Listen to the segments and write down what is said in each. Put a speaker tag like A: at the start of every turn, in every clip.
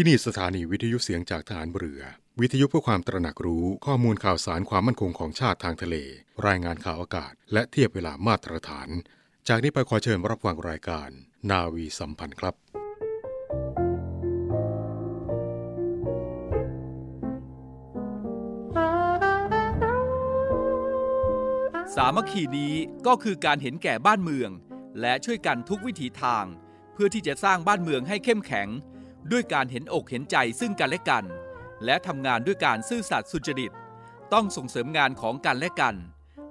A: ที่นี่สถานีวิทยุเสียงจากฐานเรือ วิทยุเพื่อความตระหนักรู้ข้อมูลข่าวสารความมั่นคงของชาติทางทะเล รายงานข่าวอากาศ และเทียบเวลามาตรฐาน จากนี้ไปขอเชิญรับฟังรายการ นาวีสัมพันธ์ครับ
B: สามัคคีนี้ก็คือการเห็นแก่บ้านเมือง และช่วยกันทุกวิถีทาง เพื่อที่จะสร้างบ้านเมืองให้เข้มแข็ง ด้วยการเห็นอกเห็นใจซึ่งกันและกัน และทำงานด้วยการซื่อสัตย์สุจริต ต้องส่งเสริมงานของกันและกัน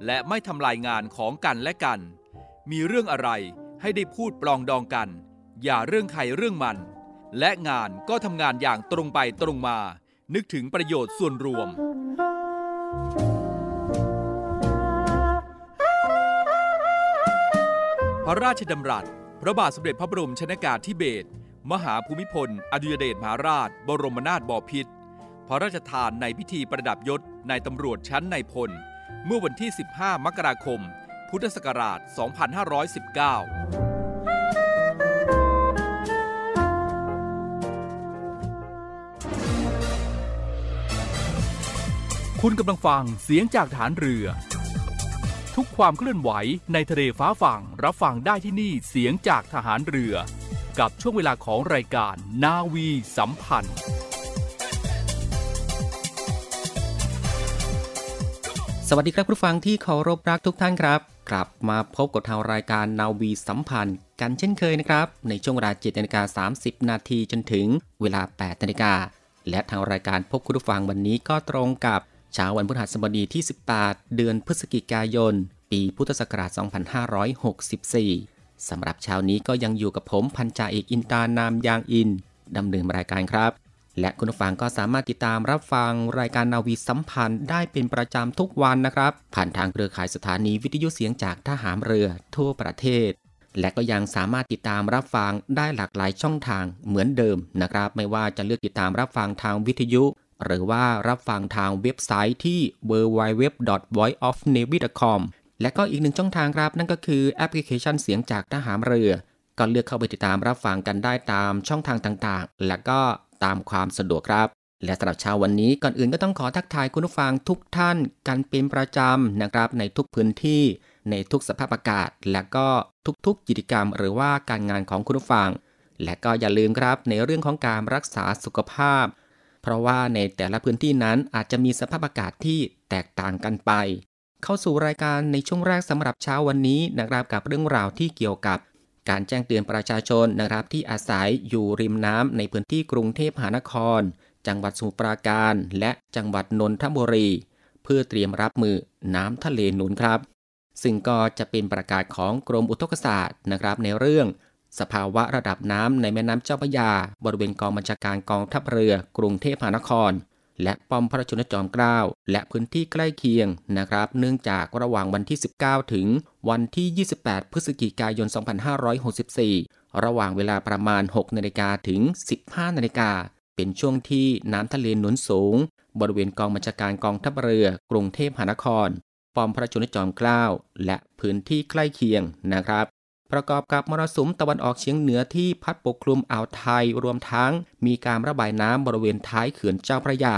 B: และไม่ทำลายงานของกันและกัน มีเรื่องอะไรให้ได้พูดปลองดองกัน อย่าเรื่องใครเรื่องมัน และงานก็ทำงานอย่างตรงไปตรงมา นึกถึงประโยชน์ส่วนรวม พระราชดำรัส พระบาทสมเด็จพระบรมชนากาธิเบศร มหาภูมิพล อดุยเดชมหาราช บรมนาถบพิตรพระราชทานในพิธีประดับยศนายตำรวจชั้นนายพล เมื่อวันที่ 15 มกราคม พุทธศักราช 2519คุณกำลังฟังเสียงจากฐานเรือ ทุกความเคลื่อนไหวในทะเลฟ้าฝั่งรับฟังได้ที่นี่เสียงจากทหารเรือ กับช่วงเวลาของรายการนาวีสัมพันธ์
C: สวัสดีครับผู้ฟังที่เคารพรักทุกท่านครับ กลับมาพบกับทางรายการนาวีสัมพันธ์ กันเช่นเคยนะครับ ในช่วงเวลา7นาฬิกา30 นาทีจนถึงเวลา8นาฬิกาและทางรายการพบคุณผู้ฟังวันนี้ก็ตรงกับเช้าวันพฤหัสบดีที่ 18 เดือนพฤศจิกายน ปีพุทธศักราช 2564 สำหรับเช้านี้ก็ยังอยู่กับผมพันจ่าเอกอินตานามยางอินดำเนินรายการครับ และคุณผู้ฟังก็สามารถติดตามรับฟังรายการนาวีสัมพันธ์ได้เป็นประจำทุกวันนะครับ ผ่านทางเครือข่ายสถานีวิทยุเสียงจากทหารเรือทั่วประเทศ และก็ยังสามารถติดตามรับฟังได้หลากหลายช่องทางเหมือนเดิมนะครับ ไม่ว่าจะเลือกติดตามรับฟังทางวิทยุ หรือว่ารับฟังทางเว็บไซต์ที่ www.voiceofnavy.com และก็อีกหนึ่งช่องทางครับ นั่นก็คือแอปพลิเคชันเสียงจากทหารเรือ ก็เลือกเข้าไปติดตามรับฟังกันได้ตามช่องทางต่างๆ และก็ตามความสะดวกครับ และสำหรับเช้าวันนี้ก่อนอื่นก็ต้องขอทักทายคุณผู้ฟังทุกท่านกันเป็นประจำนะครับในทุกพื้นที่ ในทุกสภาพอากาศ และก็ทุกๆกิจกรรม หรือว่าการงานของคุณผู้ฟัง และก็อย่าลืมครับในเรื่องของการรักษาสุขภาพ เพราะว่าในแต่ละพื้นที่นั้นอาจจะมีสภาพอากาศที่แตกต่างกันไป เข้าสู่รายการในช่วงแรกสำหรับเช้าวันนี้นะครับกับเรื่องราวที่เกี่ยวกับ การแจ้งเตือนประชาชนนะครับ ที่อาศัยอยู่ริมน้ำในพื้นที่กรุงเทพมหานคร จังหวัดสมุทรปราการ และจังหวัดนนทบุรี เพื่อเตรียมรับมือน้ำทะเลหนุนครับ ซึ่งก็จะเป็นประกาศของกรมอุทกศาสตร์นะครับในเรื่อง สภาวะระดับน้ำในแม่น้ำเจ้าพระยา บริเวณกองบัญชาการกองทัพเรือกรุงเทพมหานคร และป้อมพระชนจอมเกล้าและพื้นที่ใกล้เคียงนะครับ เนื่องจากระหว่างวันที่ 19 ถึงวันที่ 28 พฤศจิกายน 2564 ระหว่างเวลาประมาณ 6 นาฬิกาถึง 15 นาฬิกา เป็นช่วงที่น้ำทะเลหนุนสูง บริเวณกองบัญชาการกองทัพเรือ กรุงเทพมหานคร ป้อมพระชนจอมเกล้าและพื้นที่ใกล้เคียงนะครับ ประกอบกับมรสุมตะวันออกเฉียงเหนือที่พัดปกคลุมอ่าวไทย รวมทั้งมีการระบายน้ำบริเวณท้ายเขื่อนเจ้าพระยา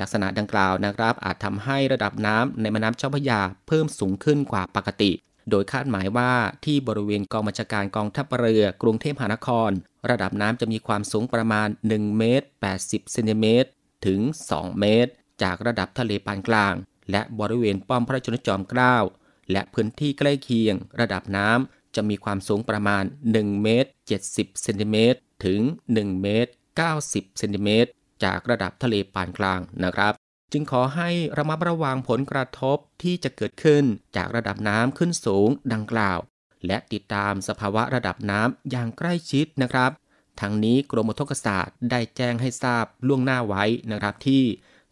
C: ลักษณะดังกล่าวนะครับอาจทำให้ระดับน้ำในแม่น้ำเจ้าพระยาเพิ่มสูงขึ้นกว่าปกติ โดยคาดหมายว่าที่บริเวณกองบัญชาการกองทัพเรือกรุงเทพมหานคร ระดับน้ำจะมีความสูงประมาณ1เมตร80เซนติเมตรถึง 2 เมตร จากระดับทะเลปานกลาง และบริเวณป้อมพระชนจอมเกล้าและพื้นที่ใกล้เคียง ระดับน้ำ จะมีความสูงประมาณ1เมตร70เซนติเมตรถึง1เมตร90เซนติเมตรจากระดับทะเลปานกลางนะครับ จึงขอให้ระมัดระวังผลกระทบที่จะเกิดขึ้นจากระดับน้ำขึ้นสูงดังกล่าว และติดตามสภาวะระดับน้ำอย่างใกล้ชิดนะครับทั้งนี้กรมอุทกศาสตร์ได้แจ้งให้ทราบล่วงหน้าไว้นะครับที่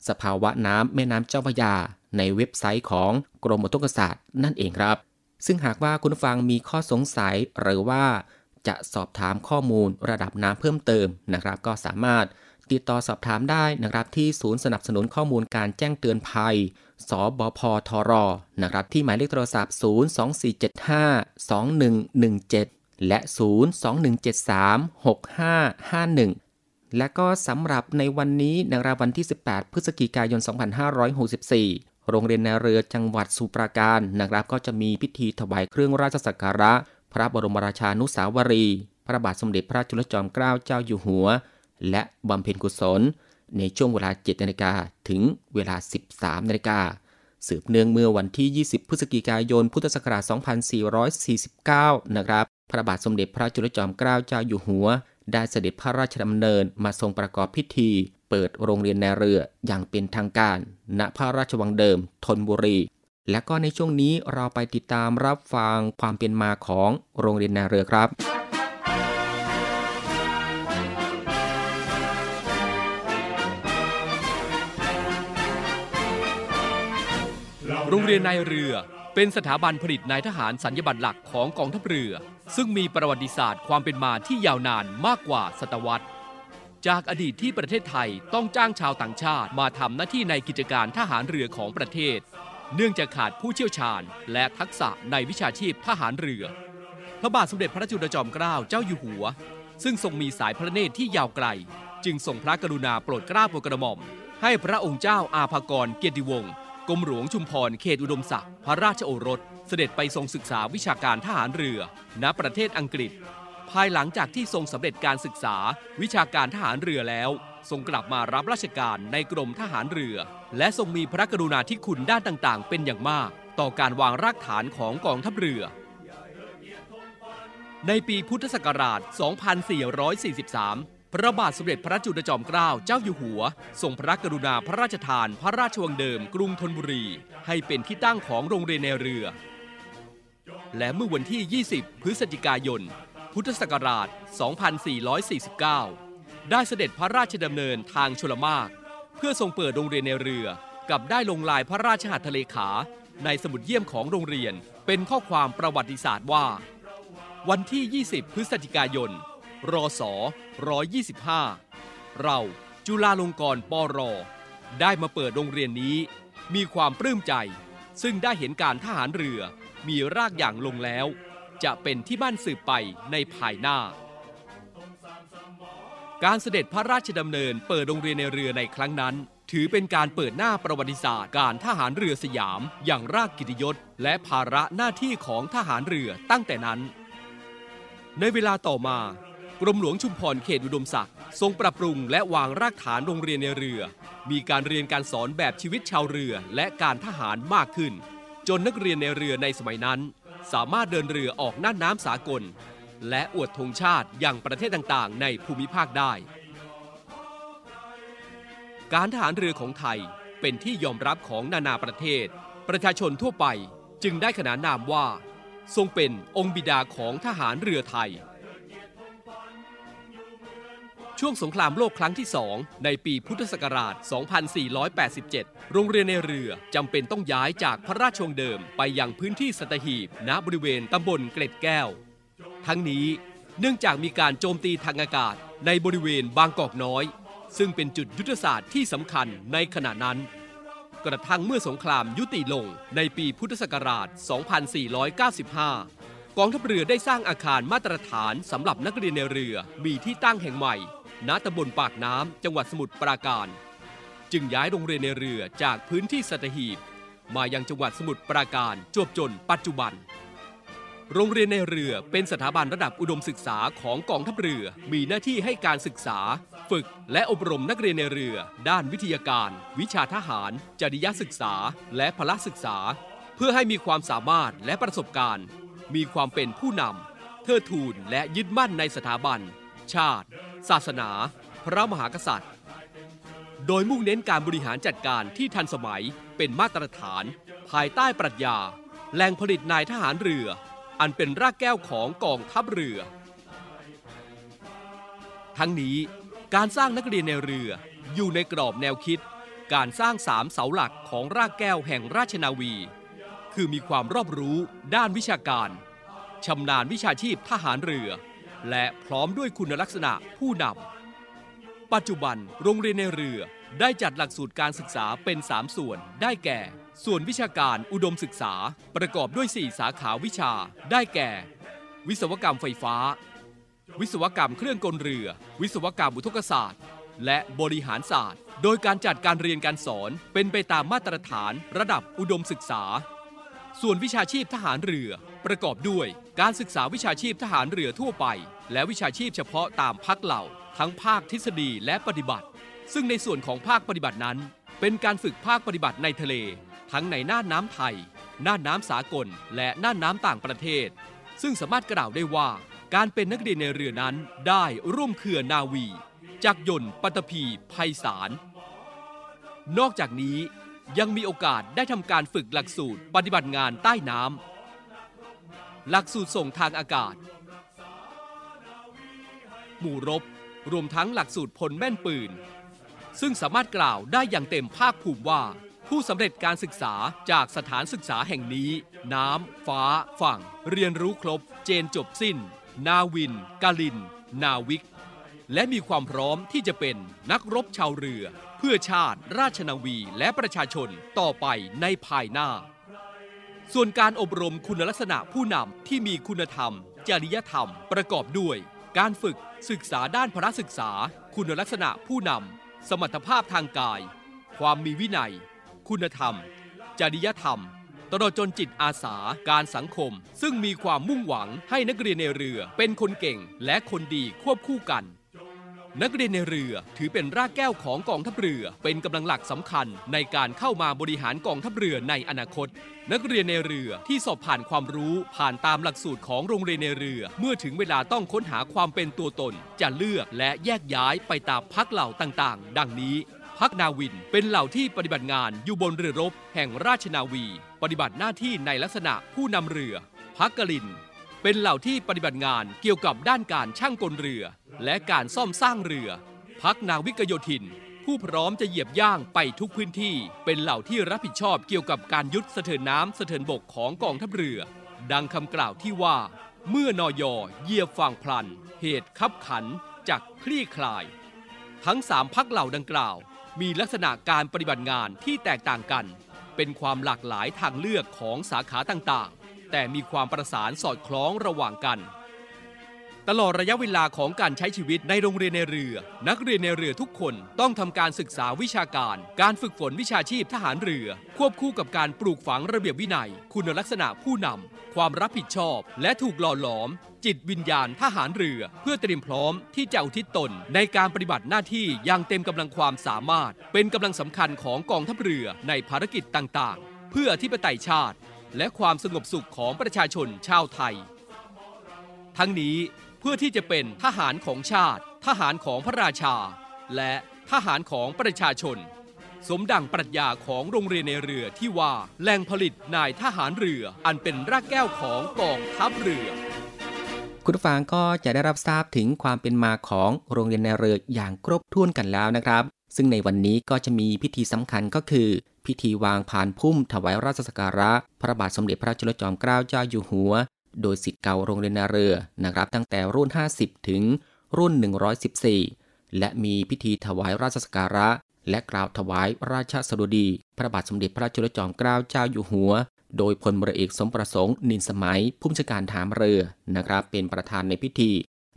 C: สภาวะน้ำแม่น้ำเจ้าพระยา ในเว็บไซต์ของกรมอุทกศาสตร์นั่นเองครับ ซึ่งหากว่าคุณฟังมีข้อสงสัยหรือว่าจะสอบถามข้อมูลระดับน้ำเพิ่มเติมนะครับ ก็สามารถติดต่อสอบถามได้นะครับที่ศูนย์สนับสนุนข้อมูลการแจ้งเตือนภัย สบพทรนะครับที่หมายเลขโทรศัพท์ 024752117 และ 021736551 และก็สำหรับในวันนี้นะครับวันที่ 18 พฤศจิกายน 2564 โรงเรียนในเรือจังหวัดสุปราการนะครับก็จะมีพิธีถวายเครื่องราชสักการะ พระบรมราชานุสาวรีย์พระบาทสมเด็จพระจุลจอมเกล้าเจ้าอยู่หัว และบำเพ็ญกุศล ในช่วงเวลา 7นาฬิกาถึงเวลา 13นาฬิกาสืบเนื่องเมื่อวันที่ 20 พฤศจิกายน พุทธศักราช 2449 นะครับ พระบาทสมเด็จพระจุลจอมเกล้าเจ้าอยู่หัว ได้เสด็จพระราชดำเนินมาทรงประกอบพิธี เปิดโรงเรียนในเรืออย่างเป็นทางการ ณพระราชวังเดิมธนบุรี และก็ในช่วงนี้เราไปติดตามรับฟังความเป็นมาของโรงเรียนในเรือครับ
B: โรงเรียนนายเรือเป็นสถาบันผลิตนายทหารสัญญบัตรหลักของกองทัพเรือ ซึ่งมีประวัติศาสตร์ความเป็นมาที่ยาวนานมากกว่าศตวรรษ จากอดีตที่ประเทศไทยต้องจ้างชาวต่างชาติมาทำหน้าที่ในกิจการทหารเรือของประเทศ เนื่องจากขาดผู้เชี่ยวชาญ และทักษะในวิชาชีพทหารเรือ พระบาทสมเด็จพระจุลจอมเกล้าเจ้าอยู่หัว ซึ่งทรงมีสายพระเนตรที่ยาวไกล จึงทรงพระกรุณาโปรดเกล้าโปรดกระหม่อม ให้พระองค์เจ้าอาภากรเกียรติวงศ์กรมหลวงชุมพรเขตอุดมศักดิ์พระราชโอรส เสด็จไปทรงศึกษาวิชาการทหารเรือ ณประเทศอังกฤษ ภายหลังจากที่ทรงสำเร็จการศึกษา วิชาการทหารเรือแล้ว ทรงกลับมารับราชการในกรมทหารเรือ และทรงมีพระกรุณาธิคุณด้านต่างๆ เป็นอย่างมาก ต่อการวางรากฐานของกองทัพเรือ ในปีพุทธศักราช 2443 พระบาทสมเด็จพระจุลจอมเกล้าเจ้าอยู่หัว ทรงพระกรุณาพระราชทานพระราชวังเดิมกรุงธนบุรี ให้เป็นที่ตั้งของโรงเรียนในเรือ และเมื่อวันที่ 20 พฤศจิกายน พุทธศักราช 2449 ได้เสด็จพระราชดำเนินทางชลมาก เพื่อทรงเปิดโรงเรียนในเรือ กับได้ลงลายพระราชหัตถเลขา ในสมุดเยี่ยมของโรงเรียนเป็นข้อความประวัติศาสตร์ว่า วันที่ 20 พฤศจิกายน รศ 125 เราจุฬาลงกรณ์ปร ได้มาเปิดโรงเรียนนี้ มีความปลื้มใจ ซึ่งได้เห็นการทหารเรือมีรากอย่างลงแล้ว จะเป็นที่บ้านสืบไปในภายหน้า การเสด็จพระราชดำเนินเปิดโรงเรียนในเรือในครั้งนั้น ถือเป็นการเปิดหน้าประวัติศาสตร์การทหารเรือสยามอย่างรากกิตยศ และภาระหน้าที่ของทหารเรือตั้งแต่นั้น ในเวลาต่อมากรมหลวงชุมพรเขตอุดมศักดิ์ทรงปรับปรุงและวางรากฐานโรงเรียนในเรือ มีการเรียนการสอนแบบชีวิตชาวเรือและการทหารมากขึ้น จนนักเรียนในเรือในสมัยนั้น สามารถเดินเรือออกน่านน้ำสากล และอวดธงชาติอย่างประเทศต่างๆ ในภูมิภาคได้ การทหารเรือของไทยเป็นที่ยอมรับของนานาประเทศ ประชาชนทั่วไปจึงได้ขนานนามว่า ทรงเป็นองค์บิดาของทหารเรือไทย ช่วงสงครามโลกครั้งที่สองในปีพุทธศักราช 2487 โรงเรียนในเรือจำเป็นต้องย้ายจากพระราชวงเดิมไปยังพื้นที่สัตหีบณบริเวณตำบลเกล็ดแก้ว ทั้งนี้เนื่องจากมีการโจมตีทางอากาศในบริเวณบางกอกน้อย ซึ่งเป็นจุดยุทธศาสตร์ที่สำคัญในขณะนั้น กระทั่งเมื่อสงครามยุติลงในปีพุทธศักราช 2495 กองทัพเรือได้สร้างอาคารมาตรฐานสำหรับนักเรียนในเรือมีที่ตั้งแห่งใหม่ ณตำบลปากน้ำจังหวัดสมุทรปราการ จึงย้ายโรงเรียนในเรือจากพื้นที่สัตหีบ มายังจังหวัดสมุทรปราการจวบจนปัจจุบัน โรงเรียนในเรือเป็นสถาบันระดับอุดมศึกษาของกองทัพเรือ มีหน้าที่ให้การศึกษา ฝึกและอบรมนักเรียนในเรือ ด้านวิทยาการ วิชาทหาร จริยศึกษา และพละศึกษา เพื่อให้มีความสามารถและประสบการณ์ มีความเป็นผู้นำเทิดทูนและยึดมั่นในสถาบัน ชาติ ศาสนา พระมหากษัตริย์ โดยมุ่งเน้นการบริหารจัดการที่ทันสมัยเป็นมาตรฐาน ภายใต้ปรัชญาแหล่งผลิตนายทหารเรือ อันเป็นรากแก้วของกองทัพเรือ ทั้งนี้การสร้างนักเรียนในเรืออยู่ในกรอบแนวคิด การสร้างสามเสาหลักของรากแก้วแห่งราชนาวี คือมีความรอบรู้ด้านวิชาการชำนาญวิชาชีพทหารเรือ และพร้อมด้วยคุณลักษณะผู้นำ ปัจจุบันโรงเรียนในเรือได้จัดหลักสูตรการศึกษาเป็น 3 ส่วนได้แก่ ส่วนวิชาการอุดมศึกษา ประกอบด้วย 4 สาขาวิชา ได้แก่ วิศวกรรมไฟฟ้า วิศวกรรมเครื่องกลเรือ วิศวกรรมอุทกศาสตร์ และบริหารศาสตร์ โดยการจัดการเรียนการสอนเป็นไปตามมาตรฐานระดับอุดมศึกษา ส่วนวิชาชีพทหารเรือ ประกอบด้วยการศึกษาวิชาชีพทหารเรือทั่วไป และวิชาชีพเฉพาะตามภาคเหล่า ทั้งภาคทฤษฎีและปฏิบัติ ซึ่งในส่วนของภาคปฏิบัตินั้น เป็นการฝึกภาคปฏิบัติในทะเล ทั้งในน่านน้ำไทย น่านน้ำสากล และน่านน้ำต่างประเทศ ซึ่งสามารถกล่าวได้ว่า การเป็นนักเรียนในเรือนั้น ได้ร่วมเครือนาวี จากยนต์ปัตตภีไพศาลนอกจากนี้ ยังมีโอกาสได้ทำการฝึกหลักสูตรปฏิบัติงานใต้น้ำหลักสูตรส่งทางอากาศ หมู่รบรวมทั้งหลักสูตรพลแม่นปืน ซึ่งสามารถกล่าวได้อย่างเต็มภาคภูมิว่า ผู้สำเร็จการศึกษาจากสถานศึกษาแห่งนี้ น้ำ ฟ้า ฝั่ง เรียนรู้ครบ เจนจบสิ้น นาวิน กาลิน นาวิก และมีความพร้อมที่จะเป็นนักรบชาวเรือ เพื่อชาติราชนาวีและประชาชนต่อไปในภายหน้า ส่วนการอบรมคุณลักษณะผู้นำที่มีคุณธรรม จริยธรรมประกอบด้วย การฝึกศึกษาด้านพระศึกษา คุณลักษณะผู้นำสมรรถภาพทางกาย ความมีวินัย คุณธรรม จริยธรรมตลอดจนจิตอาสาการสังคม ซึ่งมีความมุ่งหวังให้นักเรียนในเรือเป็นคนเก่งและคนดีควบคู่กัน นักเรียนในเรือถือเป็นรากแก้วของกองทัพเรือ เป็นกำลังหลักสำคัญในการเข้ามาบริหารกองทัพเรือในอนาคต นักเรียนในเรือที่สอบผ่านความรู้ผ่านตามหลักสูตรของโรงเรียนในเรือ เมื่อถึงเวลาต้องค้นหาความเป็นตัวตน จะเลือกและแยกย้ายไปตามพักเหล่าต่างๆ ดังนี้พักนาวินเป็นเหล่าที่ปฏิบัติงานอยู่บนเรือรบแห่งราชนาวี ปฏิบัติหน้าที่ในลักษณะผู้นำเรือพักกลิน เป็นเหล่าที่ปฏิบัติงานเกี่ยวกับด้านการช่างกลเรือ และการซ่อมสร้างเรือ พักนาวิกโยธิน ผู้พร้อมจะเหยียบย่างไปทุกพื้นที่ เป็นเหล่าที่รับผิดชอบเกี่ยวกับการยุดสะเทินน้ำสะเทินบกของกองทัพเรือ ดังคำกล่าวที่ว่า เมื่อนอยอเยียบฝั่งพลัน เหตุคับขันจากคลี่คลาย ทั้งสามพักเหล่าดังกล่าว มีลักษณะการปฏิบัติงานที่แตกต่างกัน เป็นความหลากหลายทางเลือกของสาขาต่าง แต่มีความประสานสอดคล้องระหว่างกัน ตลอดระยะเวลาของการใช้ชีวิตในโรงเรียนในเรือ นักเรียนในเรือทุกคนต้องทำการศึกษาวิชาการ การฝึกฝนวิชาชีพทหารเรือ ควบคู่กับการปลูกฝังระเบียบวินัย คุณลักษณะผู้นำความรับผิดชอบ และถูกหล่อหลอม จิตวิญญาณทหารเรือ เพื่อเตรียมพร้อมที่จะอุทิศตน ในการปฏิบัติหน้าที่อย่างเต็มกำลังความสามารถ เป็นกำลังสำคัญของกองทัพเรือในภารกิจต่างๆ เพื่ออธิปไตยชาติ และความสงบสุขของประชาชนชาวไทย ทั้งนี้เพื่อที่จะเป็นทหารของชาติ ทหารของพระราชา และทหารของประชาชน สมดังปรัชญาของโรงเรียนในเรือที่ว่าแหล่งผลิตนายทหารเรืออันเป็นรากแก้วของกองทัพเรือ
C: คุณผู้ฟังก็จะได้รับทราบถึงความเป็นมาของโรงเรียนในเรืออย่างครบถ้วนกันแล้วนะครับ ซึ่งในวันนี้ก็จะมีพิธีสำคัญก็คือ พิธีวางผ่านพุ่มถวายราชสักการะ พระบาทสมเด็จพระจุลจอมเกล้าเจ้าอยู่หัว โดยสิทธิ์เก่าโรงเรียนในเรือนะครับตั้งแต่รุ่น 50 ถึงรุ่น 114 และมีพิธีถวายราชสักการะ และกล่าวถวายราชสดุดี พระบาทสมเด็จพระจุลจอมเกล้าเจ้าอยู่หัว โดยพลเรือเอกสมประสงค์นินสมัยผู้บัญชาการฐานเรือนะครับเป็นประธานในพิธี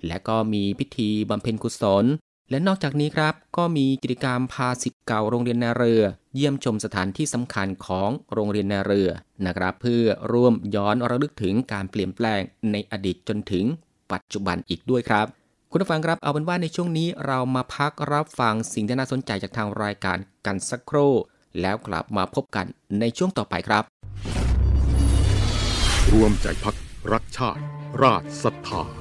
C: และก็มีพิธีบำเพ็ญกุศล และนอกจากนี้ครับก็มีกิจกรรมพาสิทธิ์เก่าโรงเรียนนาเรือ เยี่ยมชมสถานที่สำคัญของโรงเรียนนาเรือนะครับเพื่อร่วมย้อนระลึกถึงการเปลี่ยนแปลงในอดีตจนถึงปัจจุบันอีกด้วยครับ คุณผู้ฟังครับเอาเป็นว่าในช่วงนี้เรามาพักรับฟังสิ่งที่น่าสนใจจากทางรายการกันสักครู่แล้วกลับมาพบกันในช่วงต่อไปครับ
A: รวมใจพักรักชาติ ราชศรัทธา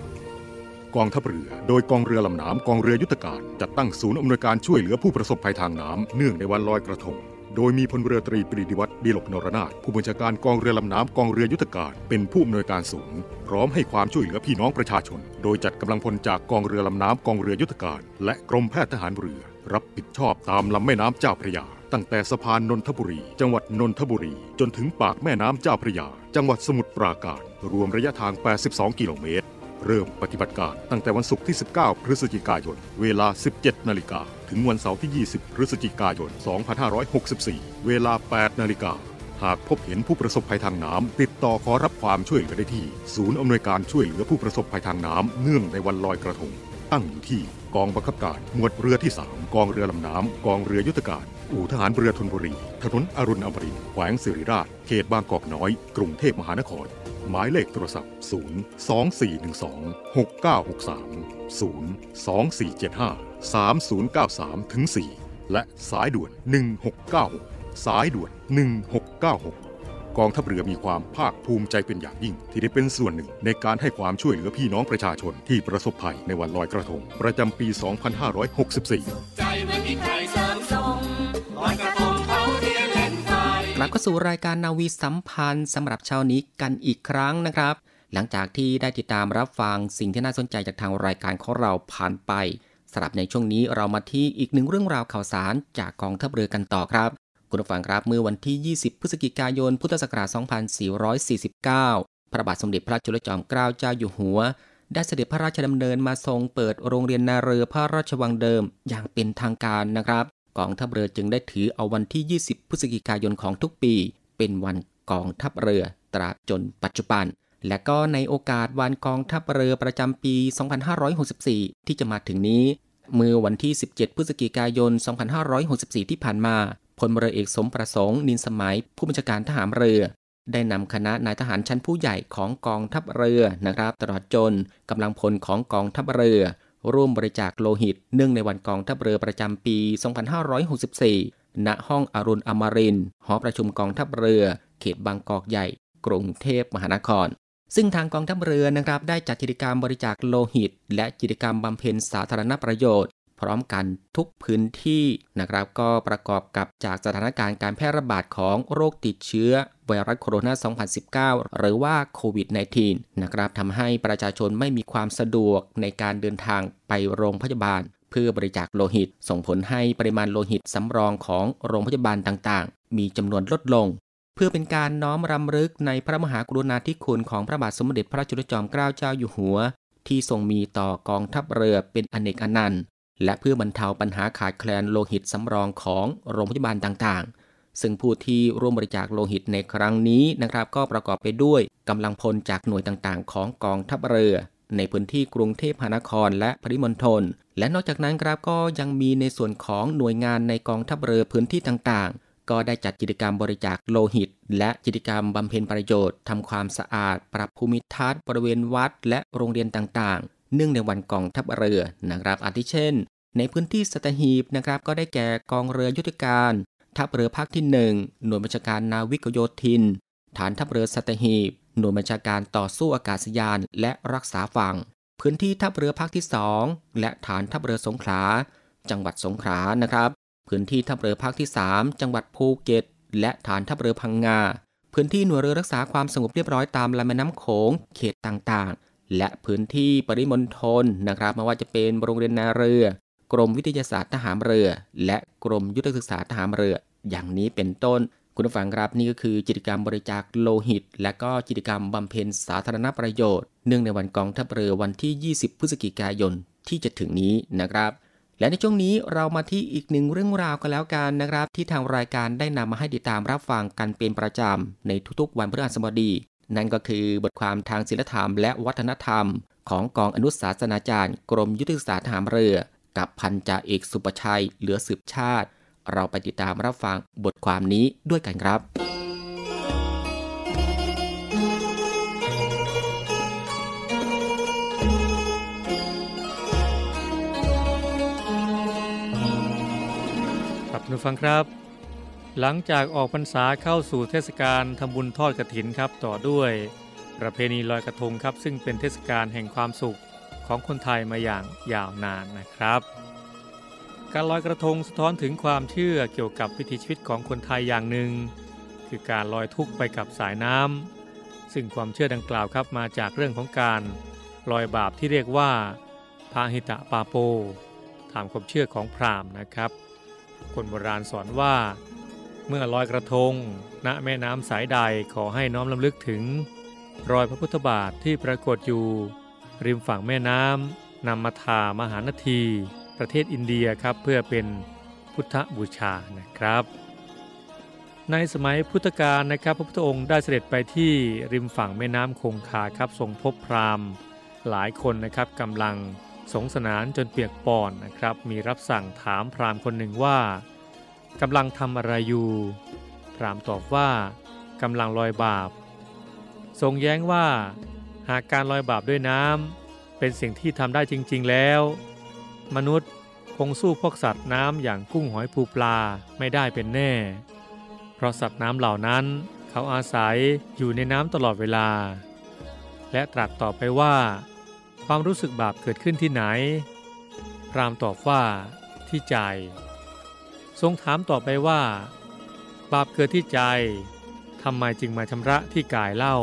A: กองทัพเรือ โดยกองเรือลำน้ำกองเรือยุทธการจัดตั้งศูนย์อำนวยการช่วยเหลือผู้ประสบภัยทางน้ำเนื่องในวันลอยกระทง โดยมีพลเรือตรีปรีดีวัฒน์ดีลกนรนาถผู้บัญชาการกองเรือลำน้ำกองเรือยุทธการเป็นผู้อำนวยการศูนย์พร้อมให้ความช่วยเหลือพี่น้องประชาชน โดยจัดกำลังพลจากกองเรือลำน้ำกองเรือยุทธการ และกรมแพทย์ทหารเรือ รับผิดชอบตามลำแม่น้ำเจ้าพระยาตั้งแต่สะพานนนทบุรี จังหวัดนนทบุรี จนถึงปากแม่น้ำเจ้าพระยา จังหวัดสมุทรปราการ รวมระยะทาง 82 กิโลเมตร เริ่มปฏิบัติการตั้งแต่วันศุกร์ที่ 19 พฤศจิกายน เวลา 17 นาฬิกา ถึงวันเสาร์ที่ 20 พฤศจิกายน 2564 เวลา 8 นาฬิกา หากพบเห็นผู้ประสบภัยทางน้ำติดต่อขอรับความช่วยเหลือได้ที่ ศูนย์อำนวยการช่วยเหลือผู้ประสบภัยทางน้ำเนื่องในวันลอยกระทง ตั้งอยู่ที่ กองบังคับการหมวดเรือที่ 3 กองเรือลำน้ำกองเรือยุทธการ อู่ทหารเรือธนบุรี ถนนอรุณอมรินทร์แขวงสิริราช เขตบางกอกน้อย กรุงเทพมหานคร หมายเลขโทรศัพท์ 0 2412 6963 0 2475 3093ถึง4และสายด่วน 1696 สายด่วน 1696 กองทัพเรือมีความภาคภูมิใจเป็นอย่างยิ่ง ที่ได้เป็นส่วนหนึ่ง ในการให้ความช่วยเหลือพี่น้องประชาชนที่ประสบภัยในวันลอยกระทง ประจำปี 2564
D: ใจไม่มีใครเสริมส่งลอยกระทงเขาเรียนเล่นไฟ
C: กลับเข้าสู่รายการนาวีสัมพันธ์สำหรับเช้านี้กันอีกครั้งนะครับ หลังจากที่ได้ติดตามรับฟังสิ่งที่น่าสนใจจากทางรายการของเราผ่านไปสำหรับในช่วงนี้เรามาที่อีกหนึ่งเรื่องราวข่าวสารจากกองทัพเรือกันต่อครับ คุณผู้ฟังครับเมื่อวันที่ 20 พฤศจิกายน พุทธศักราช 2449 พระบาทสมเด็จพระจุลจอมเกล้าเจ้าอยู่หัว ได้เสด็จพระราชดำเนินมาทรงเปิดโรงเรียนนาเรือพระราชวังเดิมอย่างเป็นทางการนะครับ กองทัพเรือจึงได้ถือเอาวันที่ 20 พฤศจิกายนของทุกปี เป็นวันกองทัพเรือตราบจนปัจจุบัน และก็ในโอกาสวันกองทัพเรือประจำปี 2564 ที่จะมาถึงนี้เมื่อวันที่ 17 พฤศจิกายน 2564 ที่ผ่านมา พลเรือเอกสมประสงค์นินสมัย ผู้บัญชาการทหารเรือ ได้นำคณะนายทหารชั้นผู้ใหญ่ของกองทัพเรือนะครับตลอดจนกำลังพลของกองทัพเรือ ร่วมบริจาคโลหิต เนื่องในวันกองทัพเรือประจำปี 2564 ณ ห้องอรุณอมรินทร์หอประชุมกองทัพเรือ เขตบางกอกใหญ่ กรุงเทพมหานครซึ่งทางกองทัพเรือนะครับได้จัดกิจกรรมบริจาคโลหิต และกิจกรรมบำเพ็ญสาธารณประโยชน์ พร้อมกันทุกพื้นที่นะครับ ก็ประกอบกับจากสถานการณ์การแพร่ระบาดของโรคติดเชื้อไวรัสโคโรนา 2019 หรือว่าโควิด -19 นะครับทำให้ประชาชนไม่มีความสะดวกในการเดินทางไปโรงพยาบาล เพื่อบริจาคโลหิต ส่งผลให้ปริมาณโลหิตสำรองของโรงพยาบาลต่างๆ มีจำนวนลดลง เพื่อเป็นการน้อมรำลึกในพระมหากรุณาธิคุณของพระบาทสมเด็จพระจุลจอมเกล้าเจ้าอยู่หัว ที่ทรงมีต่อกองทัพเรือเป็นอเนกอนันต์ และเพื่อบรรเทาปัญหาขาดแคลนโลหิตสำรองของโรงพยาบาลต่างๆ ซึ่งผู้ที่ร่วมบริจาคโลหิตในครั้งนี้นะครับ ก็ประกอบไปด้วยกำลังพลจากหน่วยต่างๆ ของกองทัพเรือ ในพื้นที่กรุงเทพมหานครและปริมณฑลและนอกจากนั้นครับก็ยังมีในส่วนของหน่วยงานในกองทัพเรือพื้นที่ต่างๆ ก็ได้จัดกิจกรรมบริจาคโลหิต และกิจกรรมบำเพ็ญประโยชน์ทำความสะอาด ปรับภูมิทัศน์บริเวณวัด และโรงเรียนต่างๆ เนื่องในวันกองทัพเรือนะครับอาทิเช่น ในพื้นที่สัตหีบนะครับก็ได้แก่กองเรือยุทธการ ทัพเรือภาคที่ 1 หน่วยบัญชาการนาวิกโยธิน ฐานทัพเรือสัตหีบ หน่วยบัญชาการต่อสู้อากาศยานและรักษาฝั่ง พื้นที่ทัพเรือภาคที่ 2 และฐานทัพเรือสงขลา จังหวัดสงขลานะครับ พื้นที่ทัพเรือภาคที่ 3 จังหวัดภูเก็ต และฐานทัพเรือพังงาพื้นที่หน่วยเรือรักษาความสงบเรียบร้อยตามลำแม่น้ำโขงเขตต่างๆ และพื้นที่ปริมณฑลนะครับไม่ว่าจะเป็นโรงเรียนนาเรือ กรมวิทยาศาสตร์ทหารเรือ และกรมยุทธศึกษาทหารเรือ อย่างนี้เป็นต้น คุณผู้ฟังครับนี่ก็คือกิจกรรมบริจาคโลหิต และก็กิจกรรมบำเพ็ญสาธารณประโยชน์ เนื่องในวันกองทัพเรือวันที่ 20 พฤศจิกายนที่จะถึงนี้นะครับและในช่วงนี้เรามาที่อีกหนึ่งเรื่องราวกันแล้วกันนะครับ ที่ทางรายการได้นำมาให้ติดตามรับฟังกันเป็นประจำในทุกๆวันพฤหัสบดี นั่นก็คือบทความทางศิลธรรมและวัฒนธรรม ของกองอนุศาสนาจารย์ กรมยุทธศึกษาทหารเรือ กับพันจ่าเอกสุประชัยเหลือสืบชาติ เราไปติดตามรับฟังบทความนี้ด้วยกันครับ
E: ครับคุณฟังครับ หลังจากออกพรรษาเข้าสู่เทศกาลทำบุญทอดกระถินครับต่อด้วย ประเพณีลอยกระทงครับ ซึ่งเป็นเทศกาลแห่งความสุขของคนไทยมาอย่างยาวนานนะครับ การลอยกระทงสะท้อนถึงความเชื่อเกี่ยวกับวิถีชีวิตของคนไทยอย่างหนึ่ง คือการลอยทุกข์ไปกับสายน้ำซึ่งความเชื่อดังกล่าวครับมาจากเรื่องของการลอยบาปที่เรียกว่าพาหิตะปาโป ตามความเชื่อของพราหมณ์นะครับ คนโบราณสอนว่า เมื่อลอยกระทง ณแม่น้ำสายใดขอให้น้อมลำลึกถึง รอยพระพุทธบาทที่ปรากฏอยู่ ริมฝั่งแม่น้ำนำมาทามหานที ประเทศอินเดียครับเพื่อเป็นพุทธบูชานะครับ ในสมัยพุทธกาลนะครับ พระพุทธองค์ได้เสด็จไปที่ริมฝั่งแม่น้ำคงคาครับทรงพบพราหมณ์ หลายคนนะครับกำลังสงสนานจนเปียกปอนนะครับ มีรับสั่งถามพราหมณ์คนหนึ่งว่า กำลังทำอะไรอยู่ พรามตอบว่ากำลังลอยบาป ทรงแย้งว่า หากการลอยบาปด้วยน้ำเป็นสิ่งที่ทำได้จริง ๆแล้ว มนุษย์คงสู้พวกสัตว์น้ำอย่างกุ้งหอยปูปลาไม่ได้เป็นแน่ เพราะสัตว์น้ำเหล่านั้นเขาอาศัยอยู่ในน้ำตลอดเวลา และตรัสต่อไปว่า ความรู้สึกบาปเกิดขึ้นที่ไหน พรามตอบว่าที่ใจ ทรงถามต่อไปว่า บาปเกิดที่ใจทำไมจึงมาชำระที่กายเล่า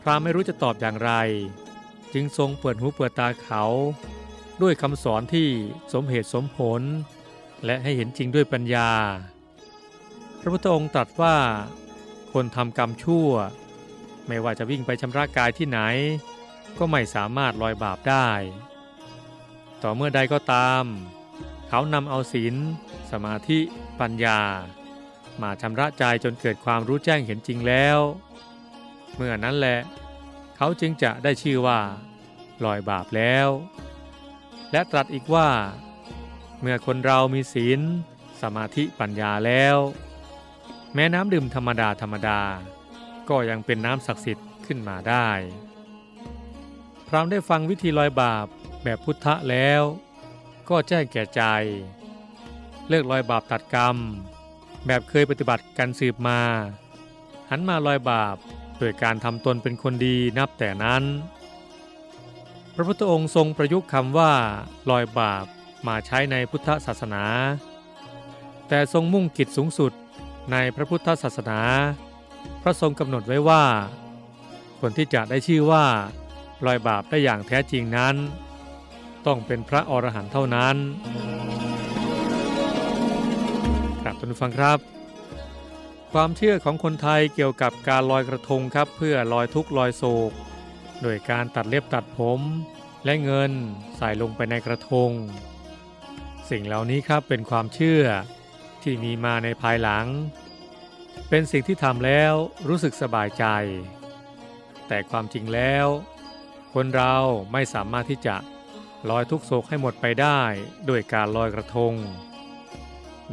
E: พราหมณ์ไม่รู้จะตอบอย่างไร จึงทรงเปิดหูเปิดตาเขา ด้วยคำสอนที่สมเหตุสมผล และให้เห็นจริงด้วยปัญญา พระพุทธองค์ตรัสว่า คนทำกรรมชั่ว ไม่ว่าจะวิ่งไปชำระกายที่ไหน ก็ไม่สามารถลอยบาปได้ ต่อเมื่อใดก็ตาม เขานำเอาศีล สมาธิ ปัญญา มาชำระใจจนเกิดความรู้แจ้งเห็นจริงแล้ว เมื่อนั้นแหละ เขาจึงจะได้ชื่อว่าลอยบาปแล้ว และตรัสอีกว่า เมื่อคนเรามีศีล สมาธิปัญญาแล้ว แม้น้ำดื่มธรรมดาธรรมดา ก็ยังเป็นน้ำศักดิ์สิทธิ์ขึ้นมาได้ พรามได้ฟังวิธีลอยบาปแบบพุทธะแล้ว ก็แจ้งแก่ใจ เลิกลอยบาปตัดกรรม แบบเคยปฏิบัติกันสืบมา หันมาลอยบาปโดยการทำตนเป็นคนดีนับแต่นั้น พระพุทธองค์ทรงประยุกต์คำว่า ลอยบาปมาใช้ในพุทธศาสนา แต่ทรงมุ่งกิจสูงสุดในพระพุทธศาสนา พระทรงกำหนดไว้ว่า คนที่จะได้ชื่อว่าลอยบาปได้อย่างแท้จริงนั้น ต้องเป็นพระอรหันต์เท่านั้นครับท่านผู้ฟังครับ ความเชื่อของคนไทยเกี่ยวกับการลอยกระทงครับ เพื่อลอยทุกข์ลอยโศก โดยการตัดเล็บตัดผม และเงินใส่ลงไปในกระทง สิ่งเหล่านี้ครับเป็นความเชื่อที่มีมาในภายหลัง เป็นสิ่งที่ทำแล้วรู้สึกสบายใจ แต่ความจริงแล้ว คนเราไม่สามารถที่จะ ลอยทุกโศกให้หมดไปได้ด้วยการลอยกระทง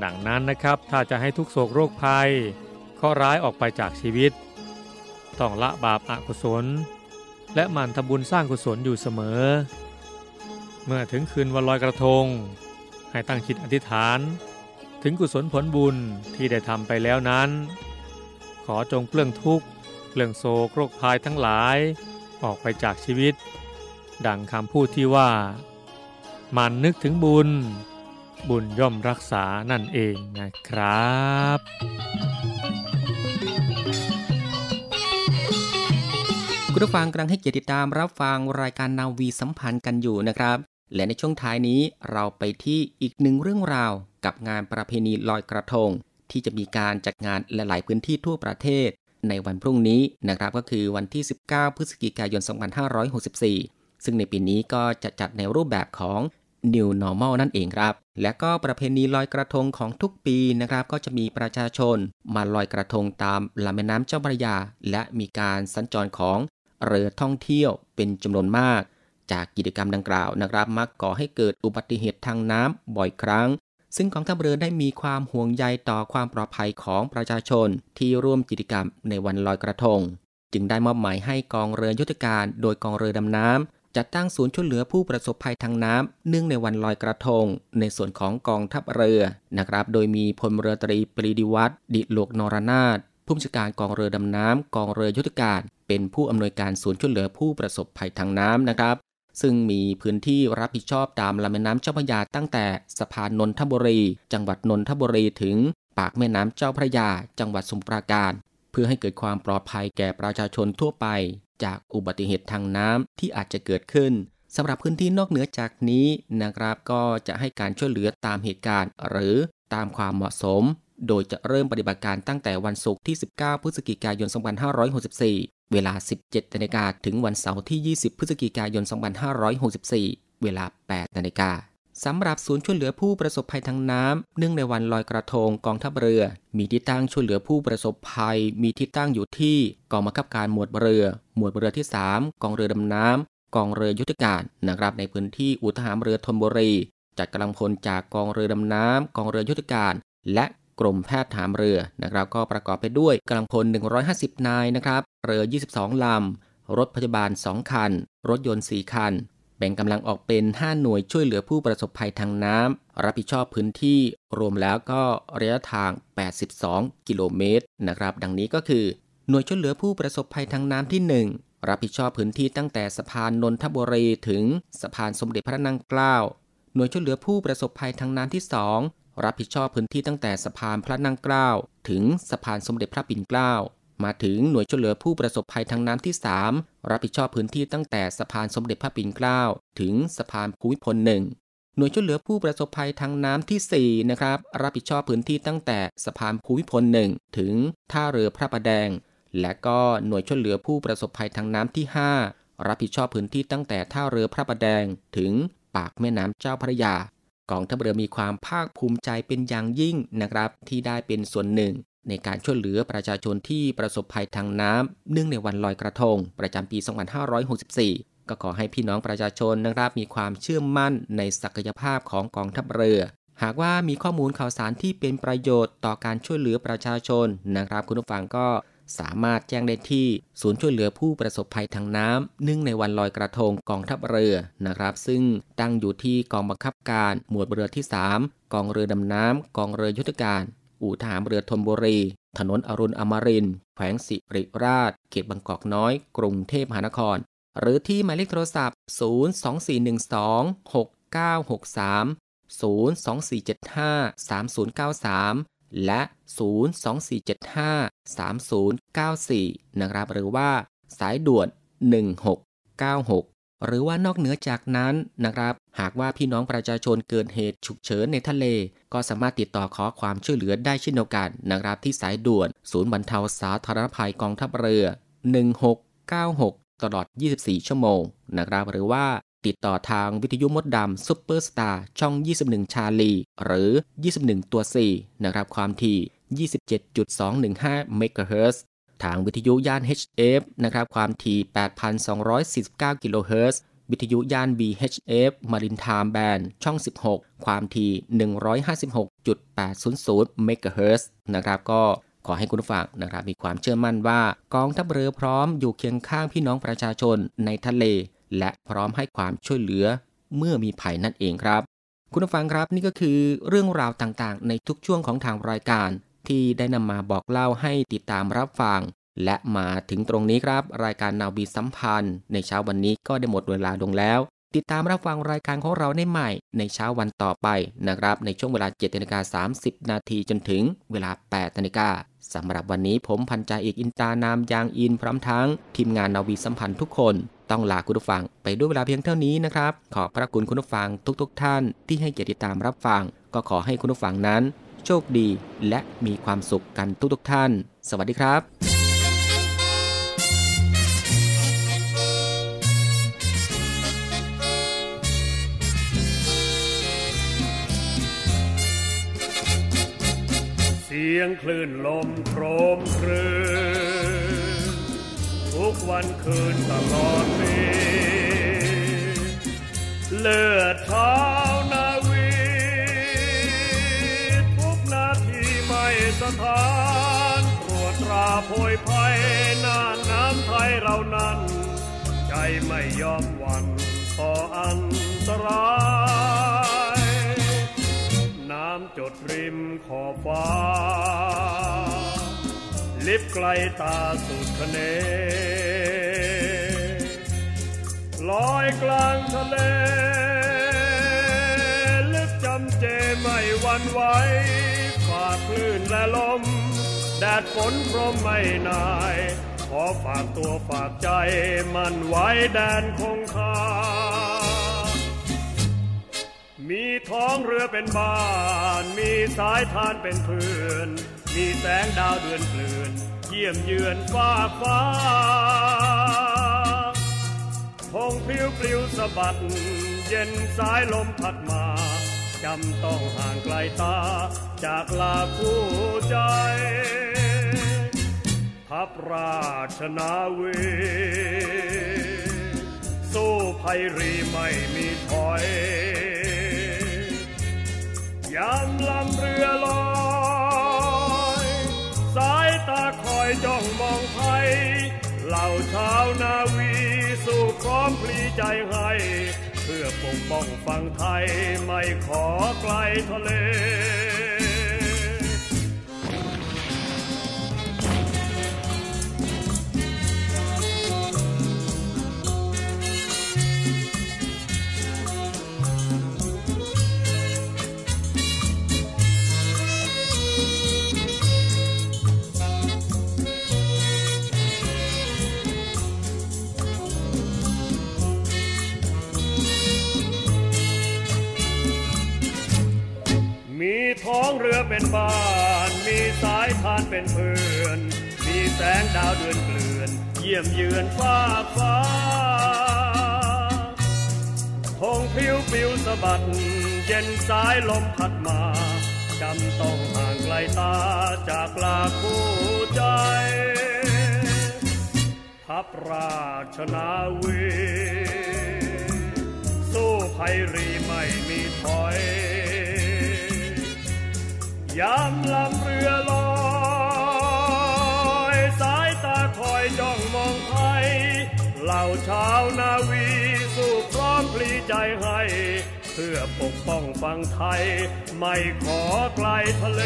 E: ดังนั้นนะครับถ้าจะให้ทุกโศกโรคภัยข้อร้ายออกไปจากชีวิต ต้องละบาปอกุศล และหมั่นทำบุญสร้างกุศลอยู่เสมอ เมื่อถึงคืนวันลอยกระทง ให้ตั้งจิตอธิษฐาน ถึงกุศลผลบุญที่ได้ทำไปแล้วนั้น ขอจงเปลื้องทุกข์เปลื้องโศกโรคภัยทั้งหลายออกไปจากชีวิต ดังคำพูดที่ว่า มันนึกถึงบุญ บุญย่อมรักษานั่นเองนะครับ
C: คุณผู้ฟังกำลังให้เกียรติติตามรับฟังรายการนาวีสัมพันธ์กันอยู่นะครับ และในช่วงท้ายนี้เราไปที่อีกหนึ่งเรื่องราวกับงานประเพณีลอยกระทง ที่จะมีการจัดงานหลายๆพื้นที่ทั่วประเทศ ในวันพรุ่งนี้นะครับก็คือวันที่ 19 พฤศจิกายน 2564 ซึ่งในปีนี้ก็จะจัดในรูปแบบของ New Normal นั่นเองครับ และก็ประเพณีลอยกระทงของทุกปีนะครับ ก็จะมีประชาชนมาลอยกระทงตามลำแม่น้ำเจ้าพระยา และมีการสัญจรของเรือท่องเที่ยวเป็นจำนวนมาก จากกิจกรรมดังกล่าวนะครับ มักก่อให้เกิดอุบัติเหตุทางน้ำบ่อยครั้ง ซึ่งกองทัพเรือได้มีความห่วงใยต่อความปลอดภัยของประชาชนที่ร่วมกิจกรรมในวันลอยกระทง จึงได้มอบหมายให้กองเรือยุทธการ โดยกองเรือดำน้ำ จัดตั้งศูนย์ช่วยเหลือผู้ประสบภัยทางน้ำเนื่องในวันลอยกระทง ในส่วนของกองทัพเรือนะครับ โดยมีพลเรือตรีปรีดีวัฒน์ดิโลกนรนาถผู้บัญชาการกองเรือดำน้ำกองเรือยุทธการ เป็นผู้อำนวยการศูนย์ช่วยเหลือผู้ประสบภัยทางน้ำนะครับ ซึ่งมีพื้นที่รับผิดชอบตามลำแม่น้ำเจ้าพระยาตั้งแต่สะพานนนทบุรี จังหวัดนนทบุรีถึง ปากแม่น้ำเจ้าพระยา จังหวัดสมุทรปราการ เพื่อให้เกิดความปลอดภัยแก่ประชาชนทั่วไป จากอุบัติเหตุทางน้ำที่อาจจะเกิดขึ้นสำหรับพื้นที่นอกเหนือจากนี้นะครับก็จะให้การช่วยเหลือตามเหตุการณ์ หรือตามความเหมาะสม โดยจะเริ่มปฏิบัติการตั้งแต่วันศุกร์ที่ 19 พฤศจิกายน 2564 เวลา 17นาฬิกาถึงวันเสาร์ที่ 20 พฤศจิกายน 2564 เวลา 8นาฬิกา สำหรับศูนย์ช่วยเหลือผู้ประสบภัยทางน้ำเนื่องในวันลอยกระทงกองทัพเรือ มีที่ตั้งช่วยเหลือผู้ประสบภัย มีที่ตั้งอยู่ที่กองบังคับการหมวดเรือ หมวดเรือที่ 3 กองเรือดำน้ำกองเรือยุทธการนะครับในพื้นที่อุทหารเรือธนบุรี จัดกำลังพลจากกองเรือดำน้ำกองเรือยุทธการ และกรมแพทย์ฐานเรือนะครับ ก็ประกอบไปด้วยกำลังพล 150 นายนะครับเรือ 22 ลำรถพยาบาล 2 คัน รถยนต์ 4 คัน แบ่งกำลังออกเป็น 5 หน่วยช่วยเหลือผู้ประสบภัยทางน้ำรับผิดชอบพื้นที่รวมแล้วก็ระยะทาง 82 กิโลเมตรนะครับ ดังนี้ก็คือ หน่วยช่วยเหลือผู้ประสบภัยทางน้ำที่ 1 รับผิดชอบพื้นที่ตั้งแต่สะพานนนทบุรีถึงสะพานสมเด็จพระนางเกล้าหน่วยช่วยเหลือผู้ประสบภัยทางน้ำที่ 2 รับผิดชอบพื้นที่ตั้งแต่สะพานพระนั่งเกล้าถึงสะพานสมเด็จพระปิ่นเกล้า มาถึงหน่วยช่วยเหลือผู้ประสบภัยทางน้ำที่ 3 รับผิดชอบพื้นที่ตั้งแต่สะพานสมเด็จพระปิ่นเกล้าถึงสะพานภูมิพลหนึ่งหน่วยช่วยเหลือผู้ประสบภัยทางน้ำที่4นะครับรับผิดชอบพื้นที่ตั้งแต่สะพานภูมิพลหนึ่งถึงท่าเรือพระประแดง และก็หน่วยช่วยเหลือผู้ประสบภัยทางน้ำที่ 5 รับผิดชอบพื้นที่ตั้งแต่ท่าเรือพระประแดง ถึงปากแม่น้ำเจ้าพระยากองทัพเรือมีความภาคภูมิใจเป็นอย่างยิ่งนะครับ ที่ได้เป็นส่วนหนึ่ง ในการช่วยเหลือประชาชนที่ประสบภัยทางน้ำเนื่องในวันลอยกระทง ประจำปี 2564 ก็ขอให้พี่น้องประชาชนนะครับมีความเชื่อมั่นในศักยภาพของกองทัพเรือ หากว่ามีข้อมูลข่าวสารที่เป็นประโยชน์ต่อการช่วยเหลือประชาชนนะครับ คุณผู้ฟังก็สามารถแจ้งได้ที่ ศูนย์ช่วยเหลือผู้ประสบภัยทางน้ำเนื่องในวันลอยกระทงกองทัพเรือนะครับ ซึ่งตั้งอยู่ที่กองบังคับการหมวดเรือที่ 3 กองเรือดำน้ำกองเรือยุทธการ อู่ทหารเรือธนบุรี ถนนอรุณอมรินแขวงสิริราช เขตบางกอกน้อย กรุงเทพมหานคร หรือที่หมายเลขโทรศัพท์ 02412 6963 02475 3093 และ 024753094 นะครับ หรือว่าสายด่วน 1696 หรือว่านอกเหนือจากนั้นนะครับ หากว่าพี่น้องประชาชนเกิดเหตุฉุกเฉินในทะเล ก็สามารถติดต่อขอความช่วยเหลือได้เช่นเดียวกันนะครับที่สายด่วน ศูนย์บรรเทาสาธารณภัยกองทัพเรือ 1696 ตลอด 24 ชั่วโมงนะครับหรือว่าติดต่อทางวิทยุมดดำซุปเปอร์สตาร์ช่อง 21 ชาลี หรือ 21 ตัว4นะครับความถี่ 27.215 เมกะเฮิรตซ์ทางวิทยุย่าน HF นะครับความถี่ 8,249 กิโลเฮิรตซ์ วิทยุย่าน VHF Maritime band ช่อง 16 ความถี่156.800เมกะเฮิรตซ์นะครับก็ขอให้คุณผู้ฟังนะครับมีความเชื่อมั่นว่ากองทัพเรือพร้อมอยู่เคียงข้างพี่น้องประชาชนในทะเล และพร้อมให้ความช่วยเหลือเมื่อมีภัยนั่นเองครับ คุณผู้ฟังครับนี่ก็คือเรื่องราวต่างๆ ในทุกช่วงของทางรายการ ที่ได้นำมาบอกเล่าให้ติดตามรับฟัง และมาถึงตรงนี้ครับ รายการนาวีสัมพันธ์ ในเช้าวันนี้ก็ได้หมดเวลาลงแล้ว ติดตามรับฟังรายการของเราในใหม่ ในเช้าวันต่อไปนะครับ ในช่วงเวลา7นาฬิกา30 นาทีจนถึงเวลา8นาฬิกาสำหรับวันนี้ผมพันจ่าเอกอินตานามยางอินพร้อมทั้ง ทีมงานนาวีสัมพันธ์ทุกคน ต้องลาคุณผู้ฟังไปด้วยเวลาเพียงเท่านี้นะครับ ขอบพระคุณคุณผู้ฟังทุกๆทท่าน ที่ให้เกียรติติดตามรับฟัง ก็ขอให้คุณผู้ฟังนั้น โชคดีและมีความสุขกันทุกๆทท่าน สวัสดีครับ
F: สียงคลื่นลมโครมครืนทุกวันคืนตลอดปีเลือดเท้านาวีทุกนาทีไม่สถานตรวจตราโพยภัยน่านน้ำไทยเรานั้น ใจไม่ยอมหวั่นต่ออันตราย จดริมขอบฟ้า ลิบไกลตาสุดคะเน ลอยกลางทะเล ลึกจำเจไม่หวันไหวฝ่าคลื่นและลม แดดฝนพรมไม่นาย ขอฝากตัวฝากใจมันไว้แดนคงคา มีท้องเรือเป็นบ้าน มีสายทานเป็นเพื่อน มีแสงดาวเดือนเกลื่อน เยี่ยมเยือนฟ้าฟ้าพงพริ้วปลิวสะบัด เย็นสายลมพัดมาจำต้องห่างไกลตา จากลาคู่ใจ ทัพราชนาวีสู้ภัยรีไม่มีถอย ยามลำเรือลอย สายตาคอยจ้องมองไทยเหล่าชาวนาวีสู้พร้อมพลีใจให้ เพื่อปกป้องฝั่งไทยไม่ขอไกลทะเล ท้องเรือเป็นบ้าน มีสายทานเป็นเพื่อน มีแสงดาวเดือนเกลื่อน เยี่ยมเยือนฟ้าฟ้าทงพิวปิวสะบัด เย็นสายลมพัดมาจำต้องห่างไกลตาจากลาคู่ใจทัพราชนาวีสู้ภัยรีไม่มีถอย ยามลำเรือลอย สายตาคอยจ้องมองไทยเหล่าชาวนาวีสู้พร้อมพลีใจให้ เพื่อปกป้องฝั่งไทย ไม่ขอไกลทะเล